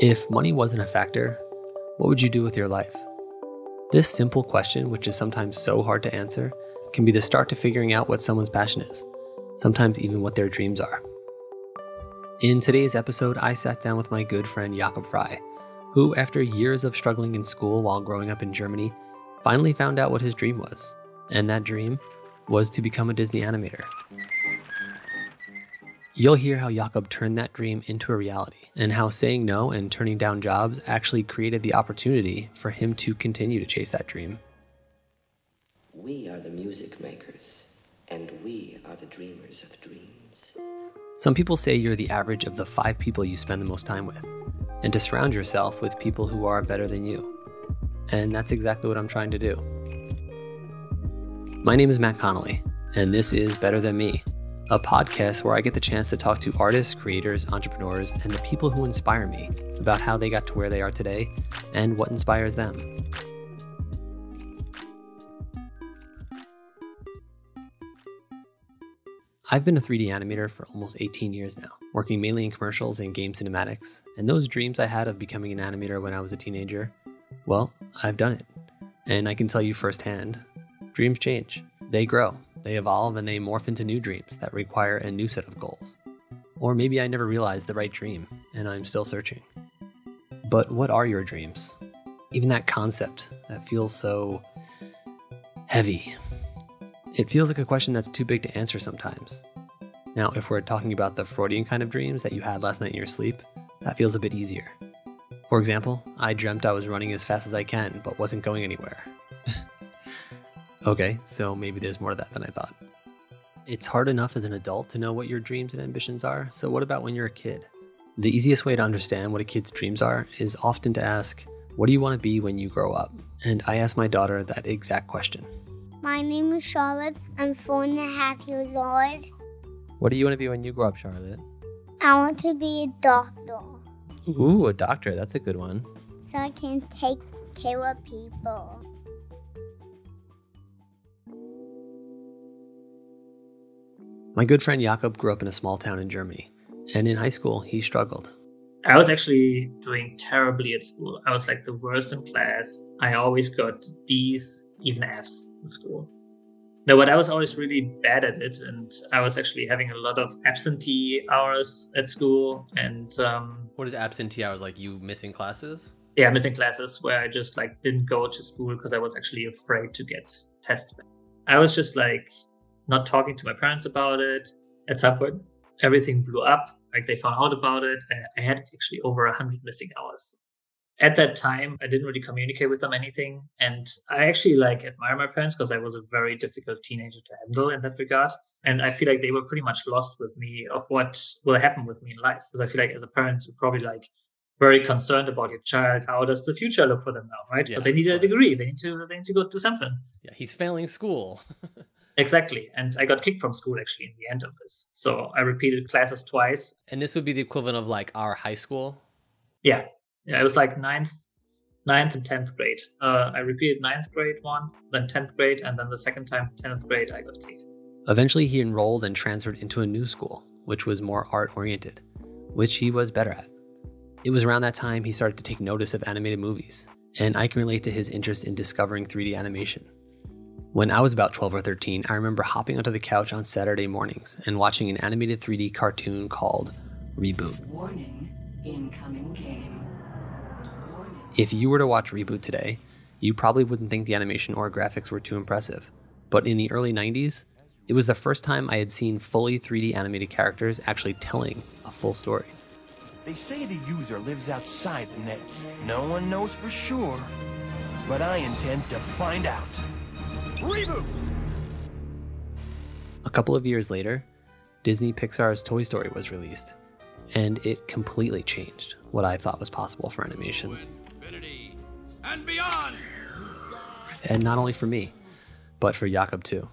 If money wasn't a factor, what would you do with your life? This simple question, which is sometimes so hard to answer, can be the start to figuring out what someone's passion is, sometimes even what their dreams are. In today's episode, I sat down with my good friend Jacob Frey, who, after years of struggling in school while growing up in Germany, finally found out what his dream was. And that dream was to become a Disney animator. You'll hear how Jacob turned that dream into a reality, and how saying no and turning down jobs actually created the opportunity for him to continue to chase that dream. We are the music makers, and we are the dreamers of dreams. Some people say you're the average of the five people you spend the most time with, and to surround yourself with people who are better than you. And that's exactly what I'm trying to do. My name is Matt Connolly, and this is Better Than Me a podcast where I get the chance to talk to artists, creators, entrepreneurs, and the people who inspire me about how they got to where they are today and what inspires them. I've been a 3D animator for almost 18 years now, working mainly in commercials and game cinematics, and those dreams I had of becoming an animator when I was a teenager, well, I've done it. And I can tell you firsthand dreams change, they grow, they evolve and they morph into new dreams that require a new set of goals. Or maybe I never realized the right dream and I'm still searching. But what are your dreams? Even that concept that feels so heavy. It feels like a question that's too big to answer sometimes. Now, if we're talking about the Freudian kind of dreams that you had last night in your sleep, that feels a bit easier. For example, I dreamt I was running as fast as I can, but wasn't going anywhere. Okay, so maybe there's more to that than I thought. It's hard enough as an adult to know what your dreams and ambitions are, so what about when you're a kid? The easiest way to understand what a kid's dreams are is often to ask, What do you want to be when you grow up? And I asked my daughter that exact question. My name is Charlotte. I'm four and a half years old. What do you want to be when you grow up, Charlotte? I want to be a doctor. Ooh, a doctor. That's a good one. So I can take care of people. My good friend Jacob grew up in a small town in Germany, and in high school, he struggled. I was actually doing terribly at school. I was like the worst in class. I always got D's, even F's in school. No, but I was always really bad at it, and I was actually having a lot of absentee hours at school. And um, what is absentee hours like? You missing classes? Yeah, missing classes where I just like didn't go to school because I was actually afraid to get tested. I was just like not talking to my parents about it. At some point, everything blew up. Like they found out about it. I had actually over 100 missing hours. At that time, I didn't really communicate with them anything. And I actually like admire my parents because I was a very difficult teenager to handle in that regard. And I feel like they were pretty much lost with me of what will happen with me in life. Because I feel like as a parent, you're probably like very concerned about your child. How does the future look for them now, right? Because yeah, they need a degree. They need to they need to go do something. Yeah, he's failing school. Exactly. And I got kicked from school actually in the end of this. So I repeated classes twice. And this would be the equivalent of like our high school? Yeah. Yeah, it was like ninth, ninth and tenth grade. Uh, I repeated ninth grade one, then tenth grade, and then the second time, tenth grade, I got kicked. Eventually, he enrolled and transferred into a new school, which was more art oriented, which he was better at. It was around that time he started to take notice of animated movies, and I can relate to his interest in discovering 3D animation. When I was about 12 or 13, I remember hopping onto the couch on Saturday mornings and watching an animated 3D cartoon called Reboot. Warning, incoming game. Warning. If you were to watch Reboot today, you probably wouldn't think the animation or graphics were too impressive. But in the early 90s, it was the first time I had seen fully 3D animated characters actually telling a full story. They say the user lives outside the net. No one knows for sure, but I intend to find out. Reboot! A couple of years later, Disney Pixar's Toy Story was released, and it completely changed what I thought was possible for animation. and beyond! And not only for me, but for Jacob too.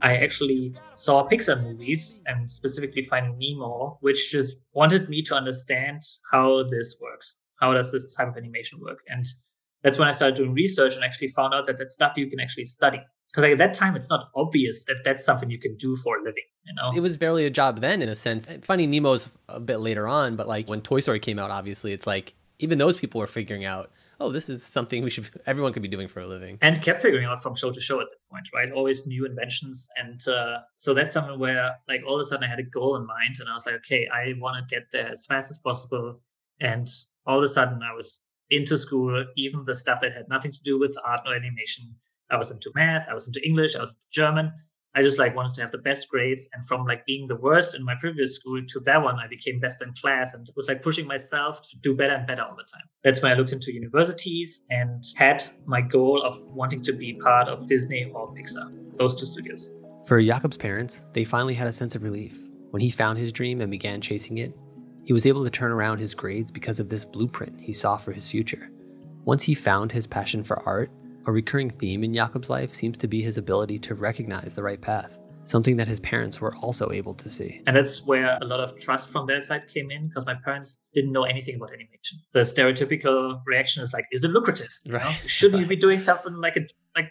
I actually saw Pixar movies and specifically Finding Nemo, which just wanted me to understand how this works. How does this type of animation work? And that's when I started doing research and actually found out that that stuff you can actually study. Because like at that time it's not obvious that that's something you can do for a living you know? It was barely a job then, in a sense. Finding Nemo's a bit later on, but like when Toy Story came out, obviously, it's like even those people were figuring out, oh, this is something we should, everyone could be doing for a living. and kept figuring out from show to show at that point right? Always new inventions. And uh, so that's something where like all of a sudden i had a goal in mind and i was like okay i want to get there as fast as possible. And all of a sudden i was into school even the stuff that had nothing to do with art or animation i was into math i was into english i was into german I just like wanted to have the best grades, and from like being the worst in my previous school to that one, I became best in class, and was like pushing myself to do better and better all the time. That's when I looked into universities and had my goal of wanting to be part of Disney or Pixar, those two studios. For Jacob's parents, they finally had a sense of relief. When he found his dream and began chasing it, he was able to turn around his grades because of this blueprint he saw for his future. Once he found his passion for art, a recurring theme in Jacob's life seems to be his ability to recognize the right path, something that his parents were also able to see. And that's where a lot of trust from their side came in because my parents didn't know anything about animation. The stereotypical reaction is like, is it lucrative? You know? Shouldn't you be doing something like a like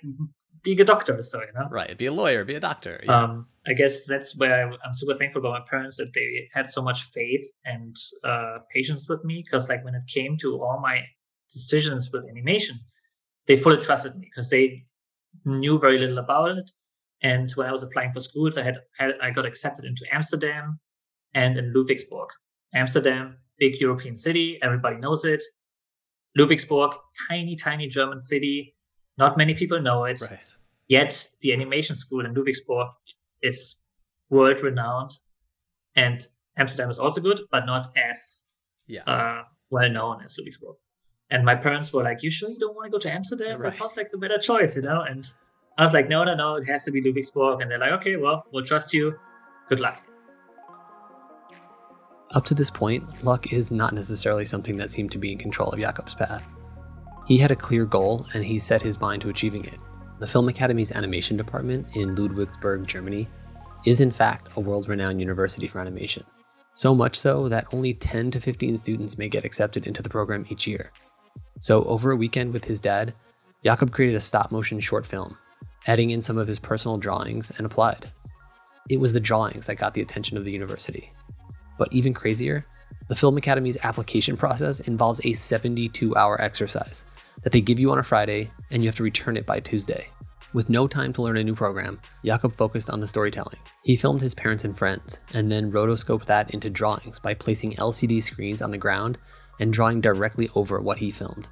being a doctor or so, you know? Right, be a lawyer, be a doctor. yeah. Um, I guess that's where I, I'm super thankful about my parents that they had so much faith and uh, patience with me. Because like when it came to all my decisions with animation, they fully trusted me because they knew very little about it. And when I was applying for schools, I had, had I got accepted into Amsterdam and in Ludwigsburg. Amsterdam, big European city, everybody knows it. Ludwigsburg, tiny, tiny German city. Not many people know it. right. Yet the animation school in Ludwigsburg is world renowned, and Amsterdam is also good, but not as Yeah. uh, well known as Ludwigsburg. And my parents were like, "You sure you don't want to go to Amsterdam? Right. That sounds like the better choice, you know." And I was like, "No, no, no, it has to be Ludwigsburg." And they're like, "Okay, well, we'll trust you. Good luck." Up to this point, luck is not necessarily something that seemed to be in control of Jacob's path. He had a clear goal and he set his mind to achieving it. The Film Academy's animation department in Ludwigsburg, Germany, is in fact a world renowned university for animation. So much so that only 10 to 15 students may get accepted into the program each year. So, over a weekend with his dad, Jacob created a stop motion short film, adding in some of his personal drawings and applied. It was the drawings that got the attention of the university. But even crazier, the Film Academy's application process involves a 72 hour exercise that they give you on a Friday and you have to return it by Tuesday. With no time to learn a new program, Jacob focused on the storytelling. He filmed his parents and friends, and then rotoscoped that into drawings by placing LCD screens on the ground and drawing directly over what he filmed.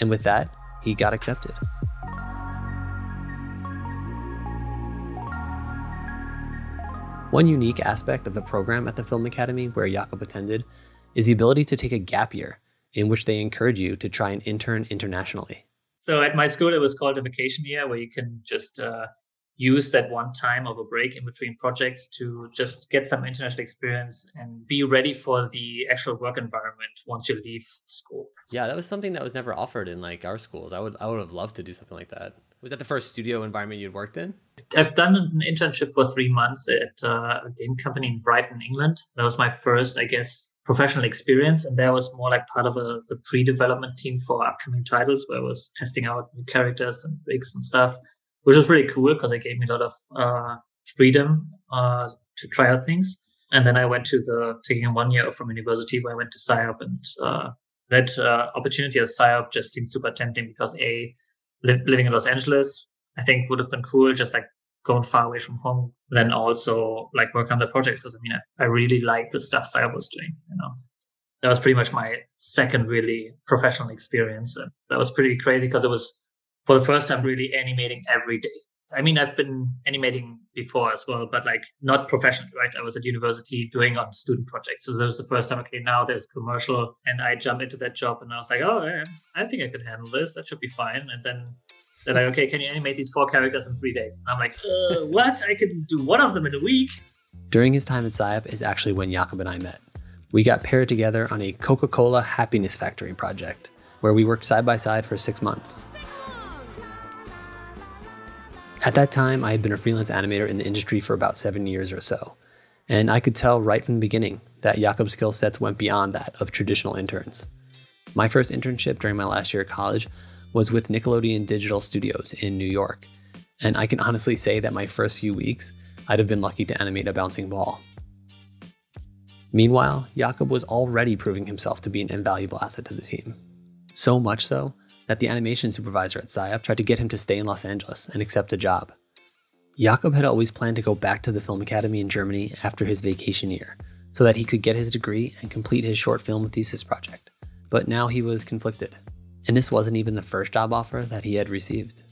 And with that, he got accepted. One unique aspect of the program at the Film Academy where Jacob attended is the ability to take a gap year in which they encourage you to try and intern internationally. So at my school, it was called a vacation year, where you can just uh, use that one time of a break in between projects to just get some international experience and be ready for the actual work environment once you leave school. Yeah, that was something that was never offered in like our schools. I would I would have loved to do something like that. Was that the first studio environment you'd worked in? I've done an internship for three months at uh, a game company in Brighton, England. That was my first, I guess, professional experience, and that was more like part of a, the pre-development team for upcoming titles, where I was testing out new characters and rigs and stuff, which was really cool because it gave me a lot of uh, freedom uh, to try out things. And then I went to the taking one year from university, where I went to Psyop, and uh, that uh, opportunity at Psyop just seemed super tempting because a li- living in Los Angeles, I think would have been cool, just like going far away from home. Then also like work on the project because I mean I, I really liked the stuff Psyop was doing. You know, that was pretty much my second really professional experience, and that was pretty crazy because it was for the first time really animating every day. I mean, I've been animating before as well, but like not professionally, right? I was at university doing on student projects. So that was the first time, okay, now there's commercial and I jump into that job and I was like, oh, I think I could handle this. That should be fine. And then they're like, okay, can you animate these four characters in three days? And I'm like, uh, what? I can do one of them in a week. During his time at Psyop is actually when Jacob and I met. We got paired together on a Coca Cola Happiness Factory project, where we worked side by side for six months. At that time, I had been a freelance animator in the industry for about seven years or so, and I could tell right from the beginning that Jacob's skill sets went beyond that of traditional interns. My first internship during my last year at college was with Nickelodeon Digital Studios in New York, And I can honestly say that my first few weeks, I'd have been lucky to animate a bouncing ball. Meanwhile, Jacob was already proving himself to be an invaluable asset to the team. So much so that the animation supervisor at Psyop tried to get him to stay in Los Angeles and accept a job. Jacob had always planned to go back to the Film Academy in Germany after his vacation year, so that he could get his degree and complete his short film thesis project. But now he was conflicted, and this wasn't even the first job offer that he had received.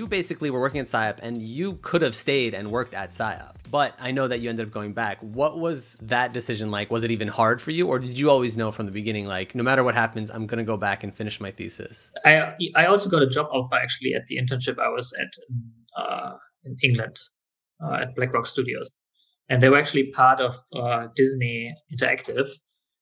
You basically were working at PSYOP and you could have stayed and worked at PSYOP, but I know that you ended up going back. What was that decision like? Was it even hard for you, or did you always know from the beginning, like, no matter what happens, I'm going to go back and finish my thesis? I, I also got a job offer actually at the internship I was at uh, in England uh, at Black Rock Studios. And they were actually part of uh, Disney Interactive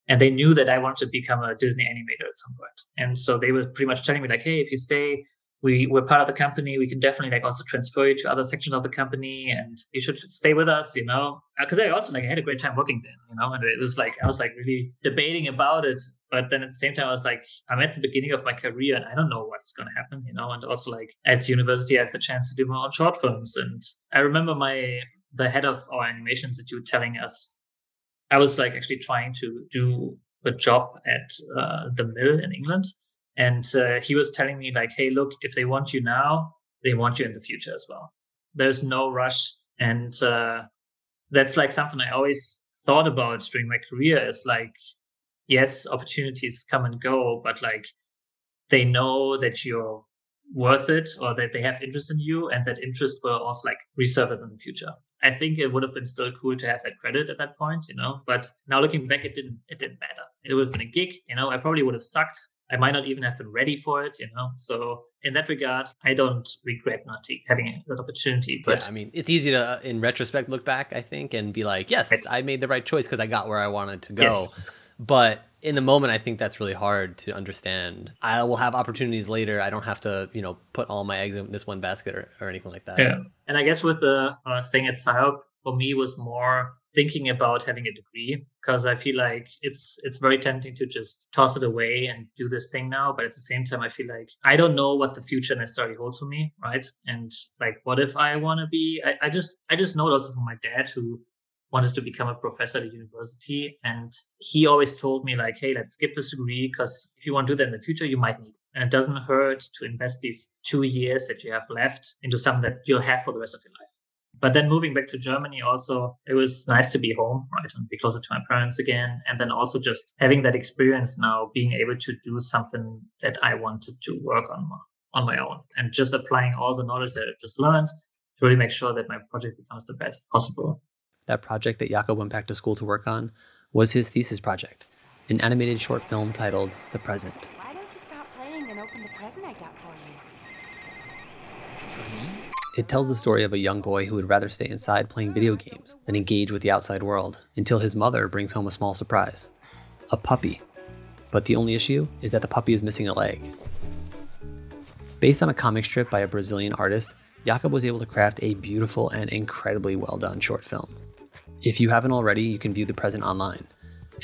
and they knew that I wanted to become a Disney animator at some point. And so they were pretty much telling me like, hey, if you stay, we we're part of the company. We can definitely like also transfer you to other sections of the company, and you should stay with us, you know. Because uh, I also like I had a great time working there, you know. And it was like I was like really debating about it, but then at the same time I was like I'm at the beginning of my career and I don't know what's going to happen, you know. And also like at university I have the chance to do my own short films, and I remember my the head of our animation institute telling us I was like actually trying to do a job at uh, the mill in England. And uh, he was telling me like, hey, look, if they want you now, they want you in the future as well. There's no rush. And uh, that's like something I always thought about during my career is like, yes, opportunities come and go, but like they know that you're worth it or that they have interest in you and that interest will also like resurface in the future. I think it would have been still cool to have that credit at that point, you know. But now looking back, it didn't it didn't matter. It would have been a gig, you know. I probably would have sucked. I might not even have been ready for it, you know. So in that regard, I don't regret not having that opportunity. But yeah, I mean, it's easy to, uh, in retrospect, look back, I think, and be like, yes, I made the right choice because I got where I wanted to go. Yes. But in the moment, I think that's really hard to understand. I will have opportunities later. I don't have to, you know, put all my eggs in this one basket or, or anything like that. Yeah. And I guess with the uh, thing at PSYOP, for me was more thinking about having a degree because I feel like it's it's very tempting to just toss it away and do this thing now. But at the same time, I feel like I don't know what the future necessarily holds for me, right? And like, what if I want to be? I, I just I just know also from my dad who wanted to become a professor at university. And he always told me like, hey, let's skip this degree because if you want to do that in the future, you might need it. And it doesn't hurt to invest these two years that you have left into something that you'll have for the rest of your life. But then moving back to Germany also, it was nice to be home, right? And be closer to my parents again. And then also just having that experience now, being able to do something that I wanted to work on on my own and just applying all the knowledge that I've just learned to really make sure that my project becomes the best possible that project that Jacob went back to school to work on was his thesis project, an animated short film titled The Present. Why don't you stop playing and open the present I got for you? For me? It tells the story of a young boy who would rather stay inside playing video games than engage with the outside world until his mother brings home a small surprise a puppy. But the only issue is that the puppy is missing a leg. Based on a comic strip by a Brazilian artist, Jacob was able to craft a beautiful and incredibly well done short film. If you haven't already, you can view the present online.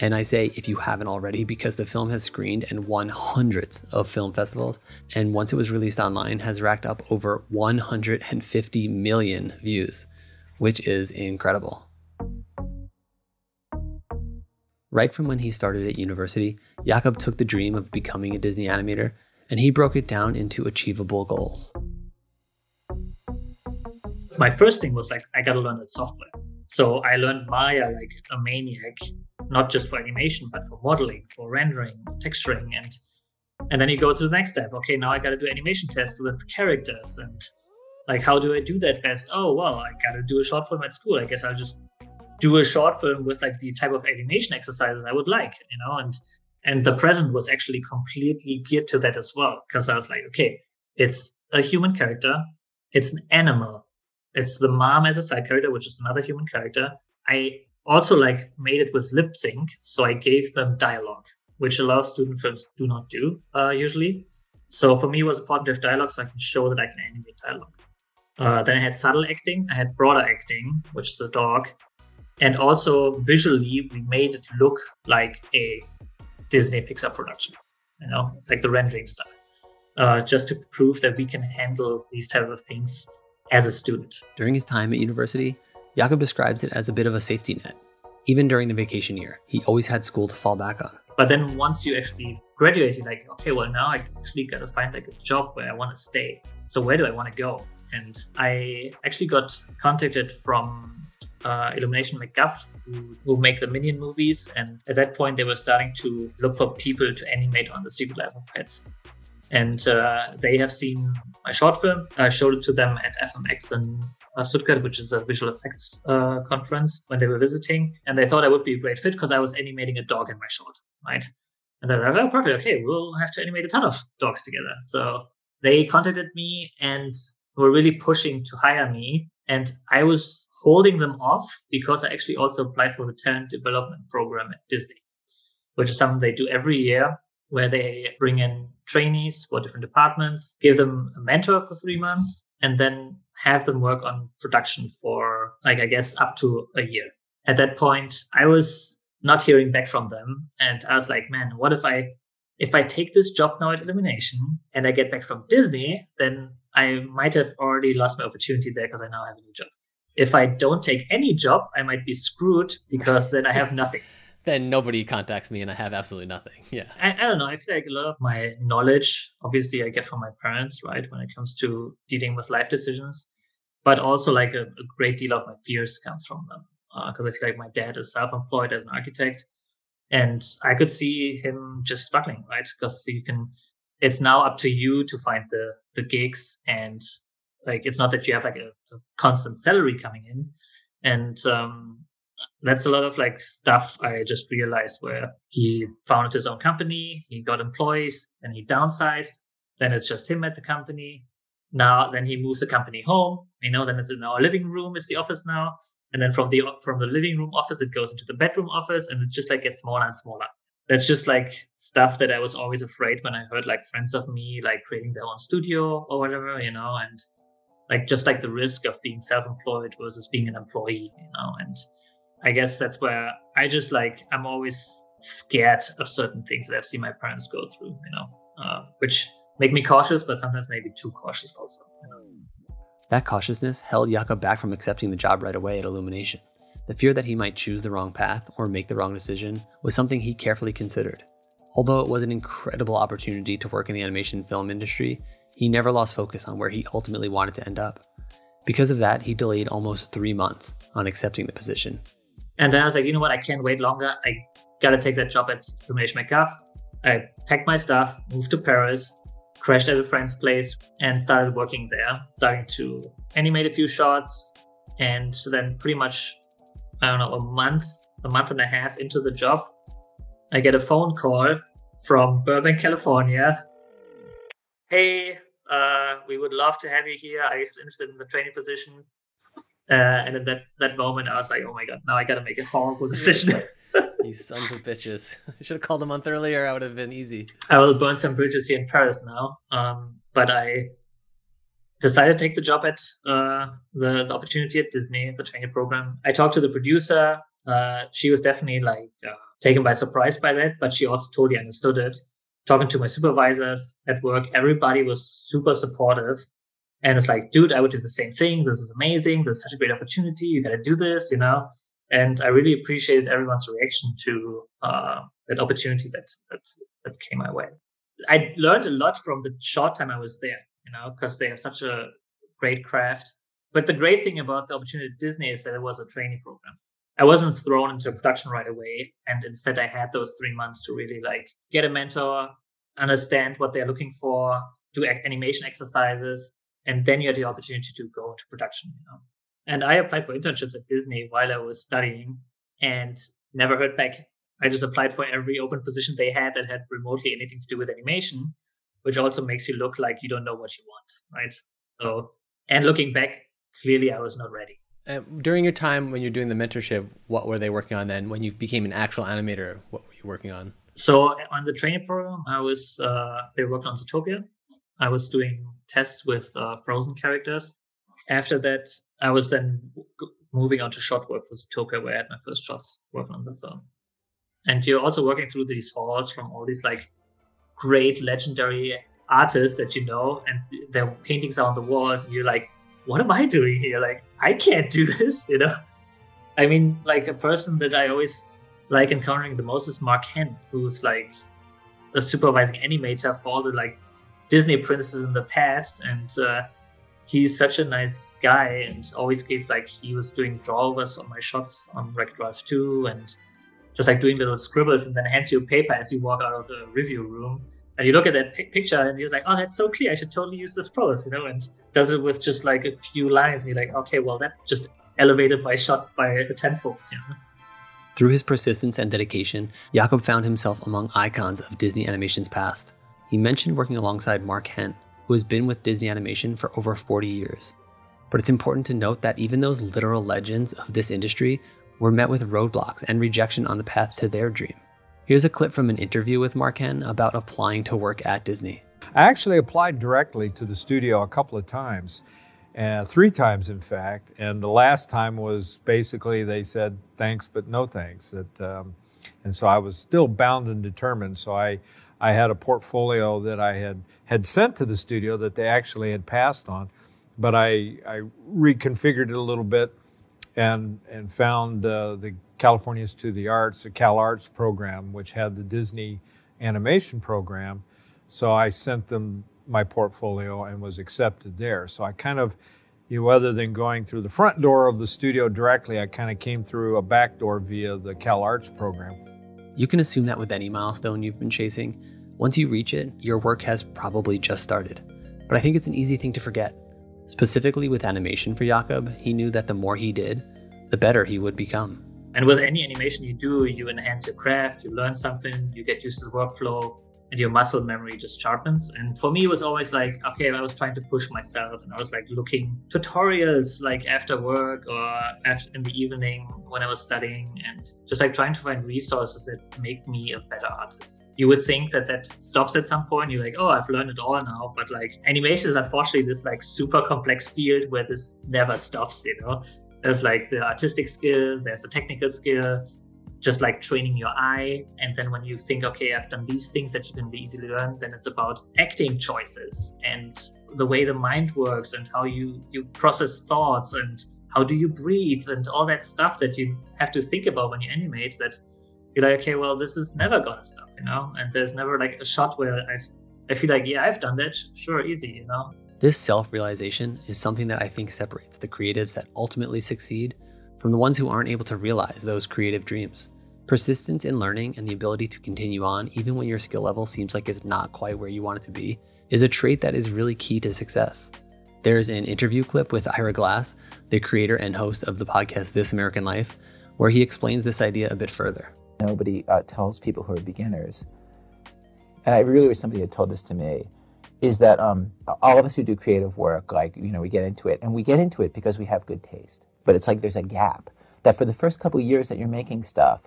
And I say if you haven't already because the film has screened and won hundreds of film festivals, and once it was released online, has racked up over 150 million views, which is incredible. Right from when he started at university, Jacob took the dream of becoming a Disney animator and he broke it down into achievable goals. My first thing was like, I gotta learn that software. So I learned Maya like a maniac, not just for animation, but for modeling, for rendering, texturing, and and then you go to the next step. Okay, now I got to do animation tests with characters, and like how do I do that best? Oh well, I got to do a short film at school. I guess I'll just do a short film with like the type of animation exercises I would like, you know, and and the present was actually completely geared to that as well because I was like, okay, it's a human character, it's an animal, it's the mom as a side character, which is another human character. I also like made it with lip sync, so I gave them dialogue, which a lot of student films do not do uh, usually. So for me, it was to have dialogue, so I can show that I can animate dialogue. Uh, then I had subtle acting, I had broader acting, which is the dog, and also visually we made it look like a Disney Pixar production, you know, like the rendering style, uh, just to prove that we can handle these type of things as a student. During his time at university, Jacob describes it as a bit of a safety net. Even during the vacation year, he always had school to fall back on. But then once you actually graduate, you're like, okay, well now I actually gotta find like a job where I want to stay. So where do I want to go? And I actually got contacted from uh, Illumination Mac Guff, who, who make the Minion movies. And at that point, they were starting to look for people to animate on the Secret Life of Pets. And uh, they have seen my short film. I showed it to them at FMX uh, Stuttgart, which is a visual effects uh, conference, when they were visiting. And they thought I would be a great fit because I was animating a dog in my short, right? And they're like, oh, perfect. Okay, we'll have to animate a ton of dogs together. So they contacted me and were really pushing to hire me. And I was holding them off because I actually also applied for the talent development program at Disney, which is something they do every year where they bring in trainees for different departments, give them a mentor for three months, and then have them work on production for, like, I guess, up to a year. At that point, I was not hearing back from them. And I was like, man, what if I, if I take this job now at Illumination and I get back from Disney, then I might have already lost my opportunity there because I now have a new job. If I don't take any job, I might be screwed because then I have nothing then nobody contacts me and I have absolutely nothing. Yeah. I, I, don't know. I feel like a lot of my knowledge, obviously, I get from my parents, right, when it comes to dealing with life decisions. But also, like, a, a great deal of my fears comes from them. Because uh, I feel like my dad is self employed as an architect. And I could see him just struggling, right? Because you can, it's now up to you to find the, the gigs. And, like, it's not that you have, like, a, a constant salary coming in. And, um, that's a lot of like stuff I just realized where he founded his own company, he got employees, and he downsized. Then it's just him at the company. Now, then he moves the company home. You know, then it's in our living room is the office now, and then from the from the living room office it goes into the bedroom office, and it just like gets smaller and smaller. That's just like stuff that I was always afraid when I heard like friends of me like creating their own studio or whatever, you know, and like just like the risk of being self-employed versus being an employee, you know, and I guess that's where I just like I'm always scared of certain things that I've seen my parents go through, you know, uh, which make me cautious, but sometimes maybe too cautious also. You know? That cautiousness held Jacob back from accepting the job right away at Illumination. The fear that he might choose the wrong path or make the wrong decision was something he carefully considered. Although it was an incredible opportunity to work in the animation film industry, he never lost focus on where he ultimately wanted to end up. Because of that, he delayed almost three months on accepting the position. And then I was like, you know what? I can't wait longer. I gotta take that job at Illumination Mac Guff. I packed my stuff, moved to Paris, crashed at a friend's place, and started working there, starting to animate a few shots. And then, pretty much, I don't know, a month, a month and a half into the job, I get a phone call from Burbank, California. Hey, uh, we would love to have you here. Are you interested in the training position? Uh, and at that, that moment, I was like, oh my God, now I got to make a horrible decision. you sons of bitches. You should have called a month earlier. I would have been easy. I will burn some bridges here in Paris now. Um, but I decided to take the job at uh, the, the opportunity at Disney, the training program. I talked to the producer. Uh, she was definitely like uh, taken by surprise by that, but she also totally understood it. Talking to my supervisors at work, everybody was super supportive. And it's like, dude, I would do the same thing. This is amazing. This is such a great opportunity. You got to do this, you know? And I really appreciated everyone's reaction to uh, that opportunity that, that, that came my way. I learned a lot from the short time I was there, you know, because they have such a great craft. But the great thing about the opportunity at Disney is that it was a training program. I wasn't thrown into production right away. And instead, I had those three months to really like get a mentor, understand what they're looking for, do animation exercises, and then you had the opportunity to go into production. You know? And I applied for internships at Disney while I was studying, and never heard back. I just applied for every open position they had that had remotely anything to do with animation, which also makes you look like you don't know what you want, right? So, and looking back, clearly I was not ready. Uh, during your time when you're doing the mentorship, what were they working on then? When you became an actual animator, what were you working on? So on the training program, I was uh, they worked on Zootopia, I was doing tests with uh, Frozen characters. After that, I was then moving on to shot work for Tokyo, where I had my first shots working on the film. And you're also working through these halls from all these like great legendary artists that you know, and their paintings are on the walls, and you're like what am I doing here? Like, I can't do this, you know? I mean, like a person that I always like encountering the most is Mark Henn, who's like a supervising animator for all the like Disney princesses in the past. And uh, he's such a nice guy and always gave like, he was doing drawovers on my shots on Wreck-It Ralph 2 and just like doing little scribbles and then hands you a paper as you walk out of the review room. And you look at that picture and you're like, oh, that's so clear. I should totally use this pose, you know, and does it with just like a few lines. And you're like, okay, well, that just elevated my shot by a tenfold, you know. Through his persistence and dedication, Jacob found himself among icons of Disney Animation's past. He mentioned working alongside Mark Henn, who has been with Disney Animation for over 40 years. But it's important to note that even those literal legends of this industry were met with roadblocks and rejection on the path to their dream. Here's a clip from an interview with Mark Henn about applying to work at Disney. I actually applied directly to the studio a couple of times, uh, three times in fact. And the last time was basically they said thanks but no thanks. That, um, and so I was still bound and determined. So I, I had a portfolio that I had had sent to the studio that they actually had passed on, but I I reconfigured it a little bit, and and found uh, the California Institute of the Arts, the Cal Arts program, which had the Disney animation program. So I sent them my portfolio and was accepted there. So I kind of, you know, other than going through the front door of the studio directly, I kind of came through a back door via the Cal Arts program. You can assume that with any milestone you've been chasing, once you reach it, your work has probably just started. But I think it's an easy thing to forget. Specifically with animation for Jacob, he knew that the more he did, the better he would become. And with any animation you do, you enhance your craft, you learn something, you get used to the workflow, and your muscle memory just sharpens. And for me, it was always like, okay, I was trying to push myself and I was like looking tutorials like after work or after, in the evening when I was studying and just like trying to find resources that make me a better artist. You would think that that stops at some point. You're like, oh, I've learned it all now. But like animation is unfortunately this like super complex field where this never stops, you know? There's like the artistic skill, there's the technical skill, just like training your eye. And then when you think, okay, I've done these things that you can easily learn, then it's about acting choices and the way the mind works and how you, you process thoughts and how do you breathe and all that stuff that you have to think about when you animate that you're like, okay, well, this is never gonna stop, you know? And there's never like a shot where i I feel like, yeah, I've done that. Sure, easy, you know? This self realization is something that I think separates the creatives that ultimately succeed from the ones who aren't able to realize those creative dreams. Persistence in learning and the ability to continue on, even when your skill level seems like it's not quite where you want it to be, is a trait that is really key to success. There's an interview clip with Ira Glass, the creator and host of the podcast This American Life, where he explains this idea a bit further. Nobody uh, tells people who are beginners, and I really wish somebody had told this to me, is that um, all of us who do creative work, like, you know, we get into it, and we get into it because we have good taste. But it's like there's a gap that for the first couple years that you're making stuff,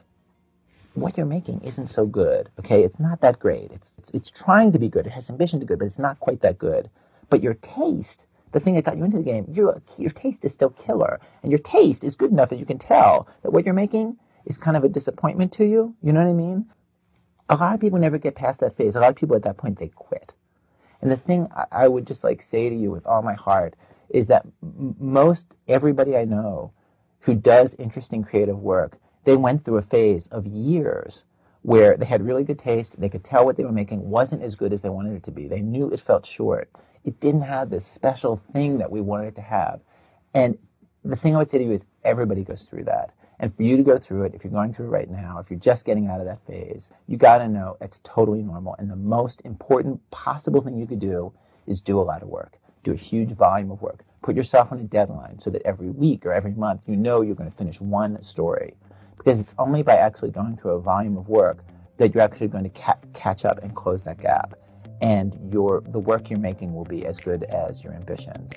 what you're making isn't so good. Okay, it's not that great. It's, it's it's trying to be good. It has ambition to be good, but it's not quite that good. But your taste, the thing that got you into the game, your your taste is still killer, and your taste is good enough that you can tell that what you're making is kind of a disappointment to you. You know what I mean? A lot of people never get past that phase. A lot of people at that point they quit. And the thing I, I would just like say to you with all my heart is that m- most everybody I know who does interesting creative work they went through a phase of years where they had really good taste. They could tell what they were making wasn't as good as they wanted it to be. They knew it felt short. It didn't have this special thing that we wanted it to have. And the thing I would say to you is everybody goes through that. And for you to go through it, if you're going through it right now, if you're just getting out of that phase, you got to know it's totally normal. And the most important possible thing you could do is do a lot of work. Do a huge volume of work. Put yourself on a deadline so that every week or every month you know you're going to finish one story because it's only by actually going through a volume of work that you're actually going to ca- catch up and close that gap. And your the work you're making will be as good as your ambitions.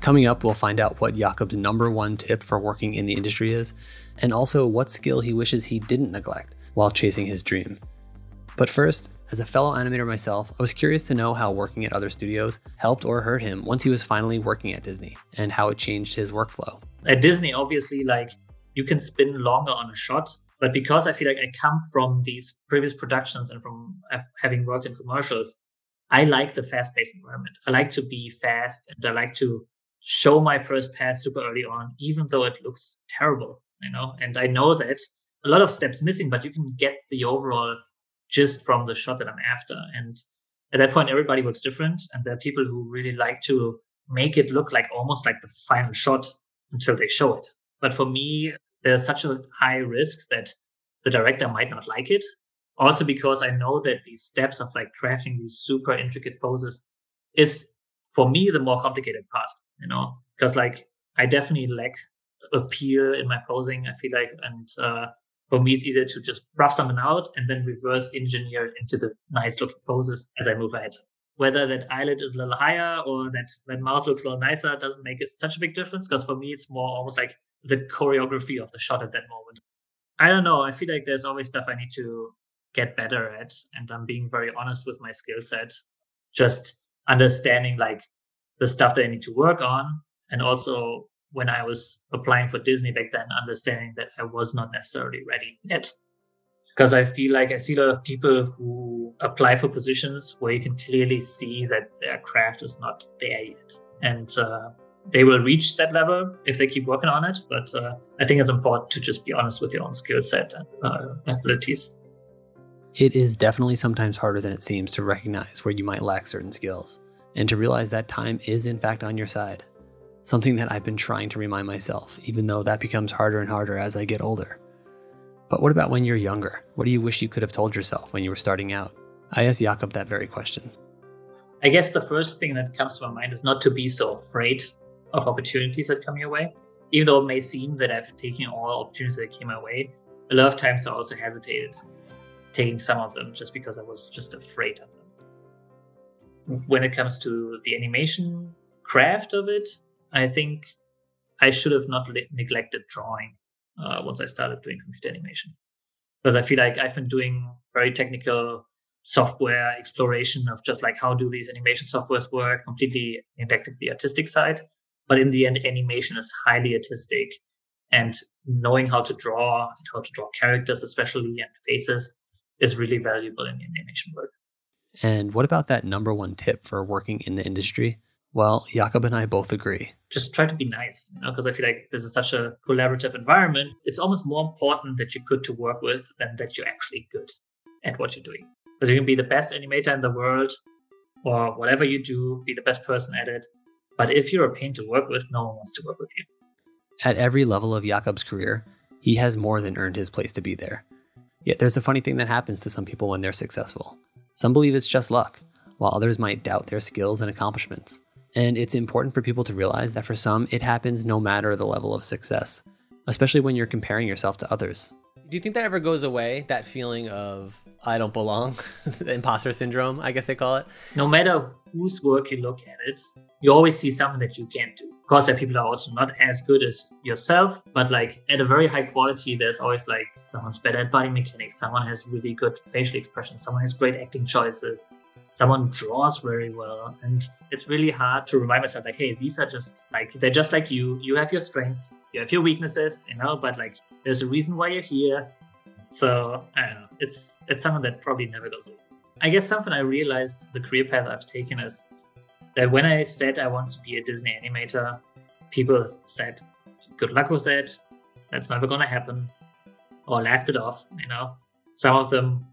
Coming up, we'll find out what Jacob's number one tip for working in the industry is, and also what skill he wishes he didn't neglect while chasing his dream. But first, as a fellow animator myself, I was curious to know how working at other studios helped or hurt him once he was finally working at Disney, and how it changed his workflow at Disney, obviously, like you can spin longer on a shot. But because I feel like I come from these previous productions and from having worked in commercials, I like the fast paced environment. I like to be fast and I like to show my first pass super early on, even though it looks terrible, you know, and I know that a lot of steps missing, but you can get the overall just from the shot that I'm after. And at that point, everybody works different. And there are people who really like to make it look like almost like the final shot until they show it. But for me, there's such a high risk that the director might not like it. Also because I know that these steps of like crafting these super intricate poses is for me the more complicated part, you know, because like I definitely lack appeal in my posing. I feel like, and uh, for me, it's easier to just rough something out and then reverse engineer it into the nice looking poses as I move ahead. Whether that eyelid is a little higher or that, that mouth looks a little nicer doesn't make it such a big difference because for me, it's more almost like the choreography of the shot at that moment. I don't know. I feel like there's always stuff I need to get better at. And I'm being very honest with my skill set, just understanding like the stuff that I need to work on and also when I was applying for Disney back then, understanding that I was not necessarily ready yet. Because I feel like I see a lot of people who apply for positions where you can clearly see that their craft is not there yet. And uh, they will reach that level if they keep working on it. But uh, I think it's important to just be honest with your own skill set and uh, abilities. It is definitely sometimes harder than it seems to recognize where you might lack certain skills and to realize that time is in fact on your side something that I've been trying to remind myself, even though that becomes harder and harder as I get older. But what about when you're younger? What do you wish you could have told yourself when you were starting out? I asked Jacob that very question. I guess the first thing that comes to my mind is not to be so afraid of opportunities that come your way. Even though it may seem that I've taken all opportunities that came my way, a lot of times I also hesitated taking some of them just because I was just afraid of them. When it comes to the animation craft of it, I think I should have not neglected drawing uh, once I started doing computer animation because I feel like I've been doing very technical software exploration of just like how do these animation softwares work, completely neglected the artistic side. But in the end, animation is highly artistic, and knowing how to draw and how to draw characters, especially and faces, is really valuable in animation work. And what about that number one tip for working in the industry? Well, Jacob and I both agree. Just try to be nice, you know, because I feel like this is such a collaborative environment. It's almost more important that you're good to work with than that you're actually good at what you're doing. Because you can be the best animator in the world or whatever you do, be the best person at it. But if you're a pain to work with, no one wants to work with you. At every level of Jacob's career, he has more than earned his place to be there. Yet there's a funny thing that happens to some people when they're successful. Some believe it's just luck, while others might doubt their skills and accomplishments. And it's important for people to realize that for some, it happens no matter the level of success, especially when you're comparing yourself to others. Do you think that ever goes away? That feeling of I don't belong, the imposter syndrome, I guess they call it? No matter whose work you look at it, you always see something that you can't do. Of course, that people are also not as good as yourself, but like at a very high quality, there's always like someone's better at body mechanics, someone has really good facial expression, someone has great acting choices, someone draws very well and it's really hard to remind myself like hey these are just like they're just like you. You have your strengths you have your weaknesses you know but like there's a reason why you're here. So i don't know. It's it's something that probably never goes away. I guess something i realized the career path i've taken is that when i said i want to be a disney animator people said good luck with that that's never gonna happen or laughed it off you know. Some of them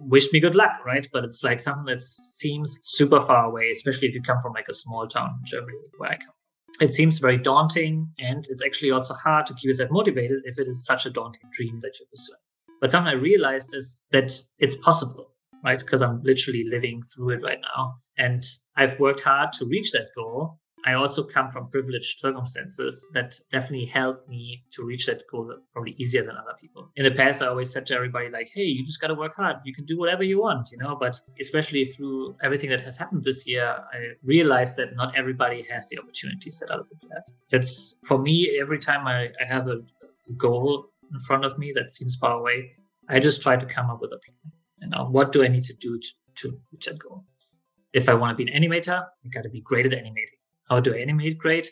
wish me good luck, right? But it's like something that seems super far away, especially if you come from like a small town in Germany where I come from. It seems very daunting, and it's actually also hard to keep yourself motivated if it is such a daunting dream that you're pursuing. But something I realized is that it's possible, right? Because I'm literally living through it right now. And I've worked hard to reach that goal. I also come from privileged circumstances that definitely helped me to reach that goal probably easier than other people. In the past, I always said to everybody, like, hey, you just got to work hard. You can do whatever you want, you know? But especially through everything that has happened this year, I realized that not everybody has the opportunities that other people have. It's for me, every time I, I have a goal in front of me that seems far away, I just try to come up with a plan. You know, what do I need to do to, to reach that goal? If I want to be an animator, I got to be great at animating how do I animate great?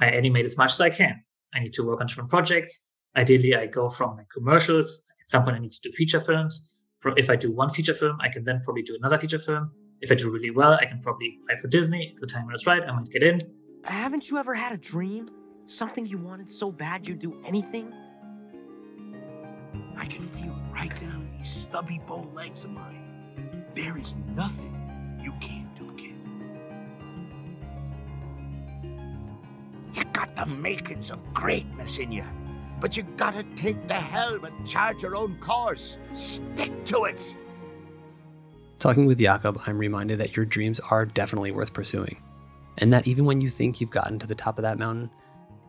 I animate as much as I can. I need to work on different projects. Ideally, I go from like commercials. At some point, I need to do feature films. If I do one feature film, I can then probably do another feature film. If I do really well, I can probably apply for Disney. If the timing is right, I might get in. Haven't you ever had a dream? Something you wanted so bad you'd do anything? I can feel it right down in these stubby bow legs of mine. There is nothing you can't do, got the makings of greatness in you, but you gotta take the helm and charge your own course. Stick to it. Talking with Jacob, I'm reminded that your dreams are definitely worth pursuing, and that even when you think you've gotten to the top of that mountain,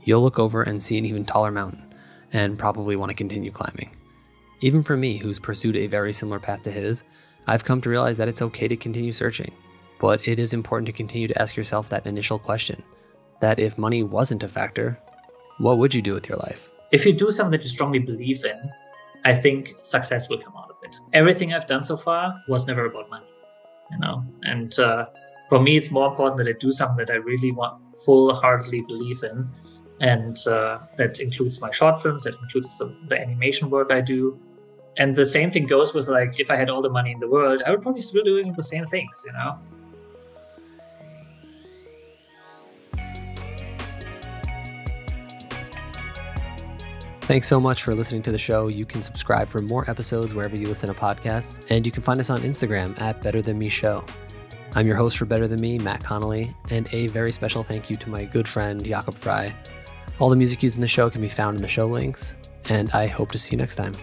you'll look over and see an even taller mountain, and probably want to continue climbing. Even for me, who's pursued a very similar path to his, I've come to realize that it's okay to continue searching, but it is important to continue to ask yourself that initial question that if money wasn't a factor, what would you do with your life? If you do something that you strongly believe in, I think success will come out of it. Everything I've done so far was never about money, you know. And uh, for me, it's more important that I do something that I really want, full-heartedly believe in, and uh, that includes my short films, that includes the, the animation work I do. And the same thing goes with like if I had all the money in the world, I would probably still be doing the same things, you know. Thanks so much for listening to the show. You can subscribe for more episodes wherever you listen to podcasts, and you can find us on Instagram at Better Than Me Show. I'm your host for Better Than Me, Matt Connolly, and a very special thank you to my good friend Jacob Frey. All the music used in the show can be found in the show links, and I hope to see you next time.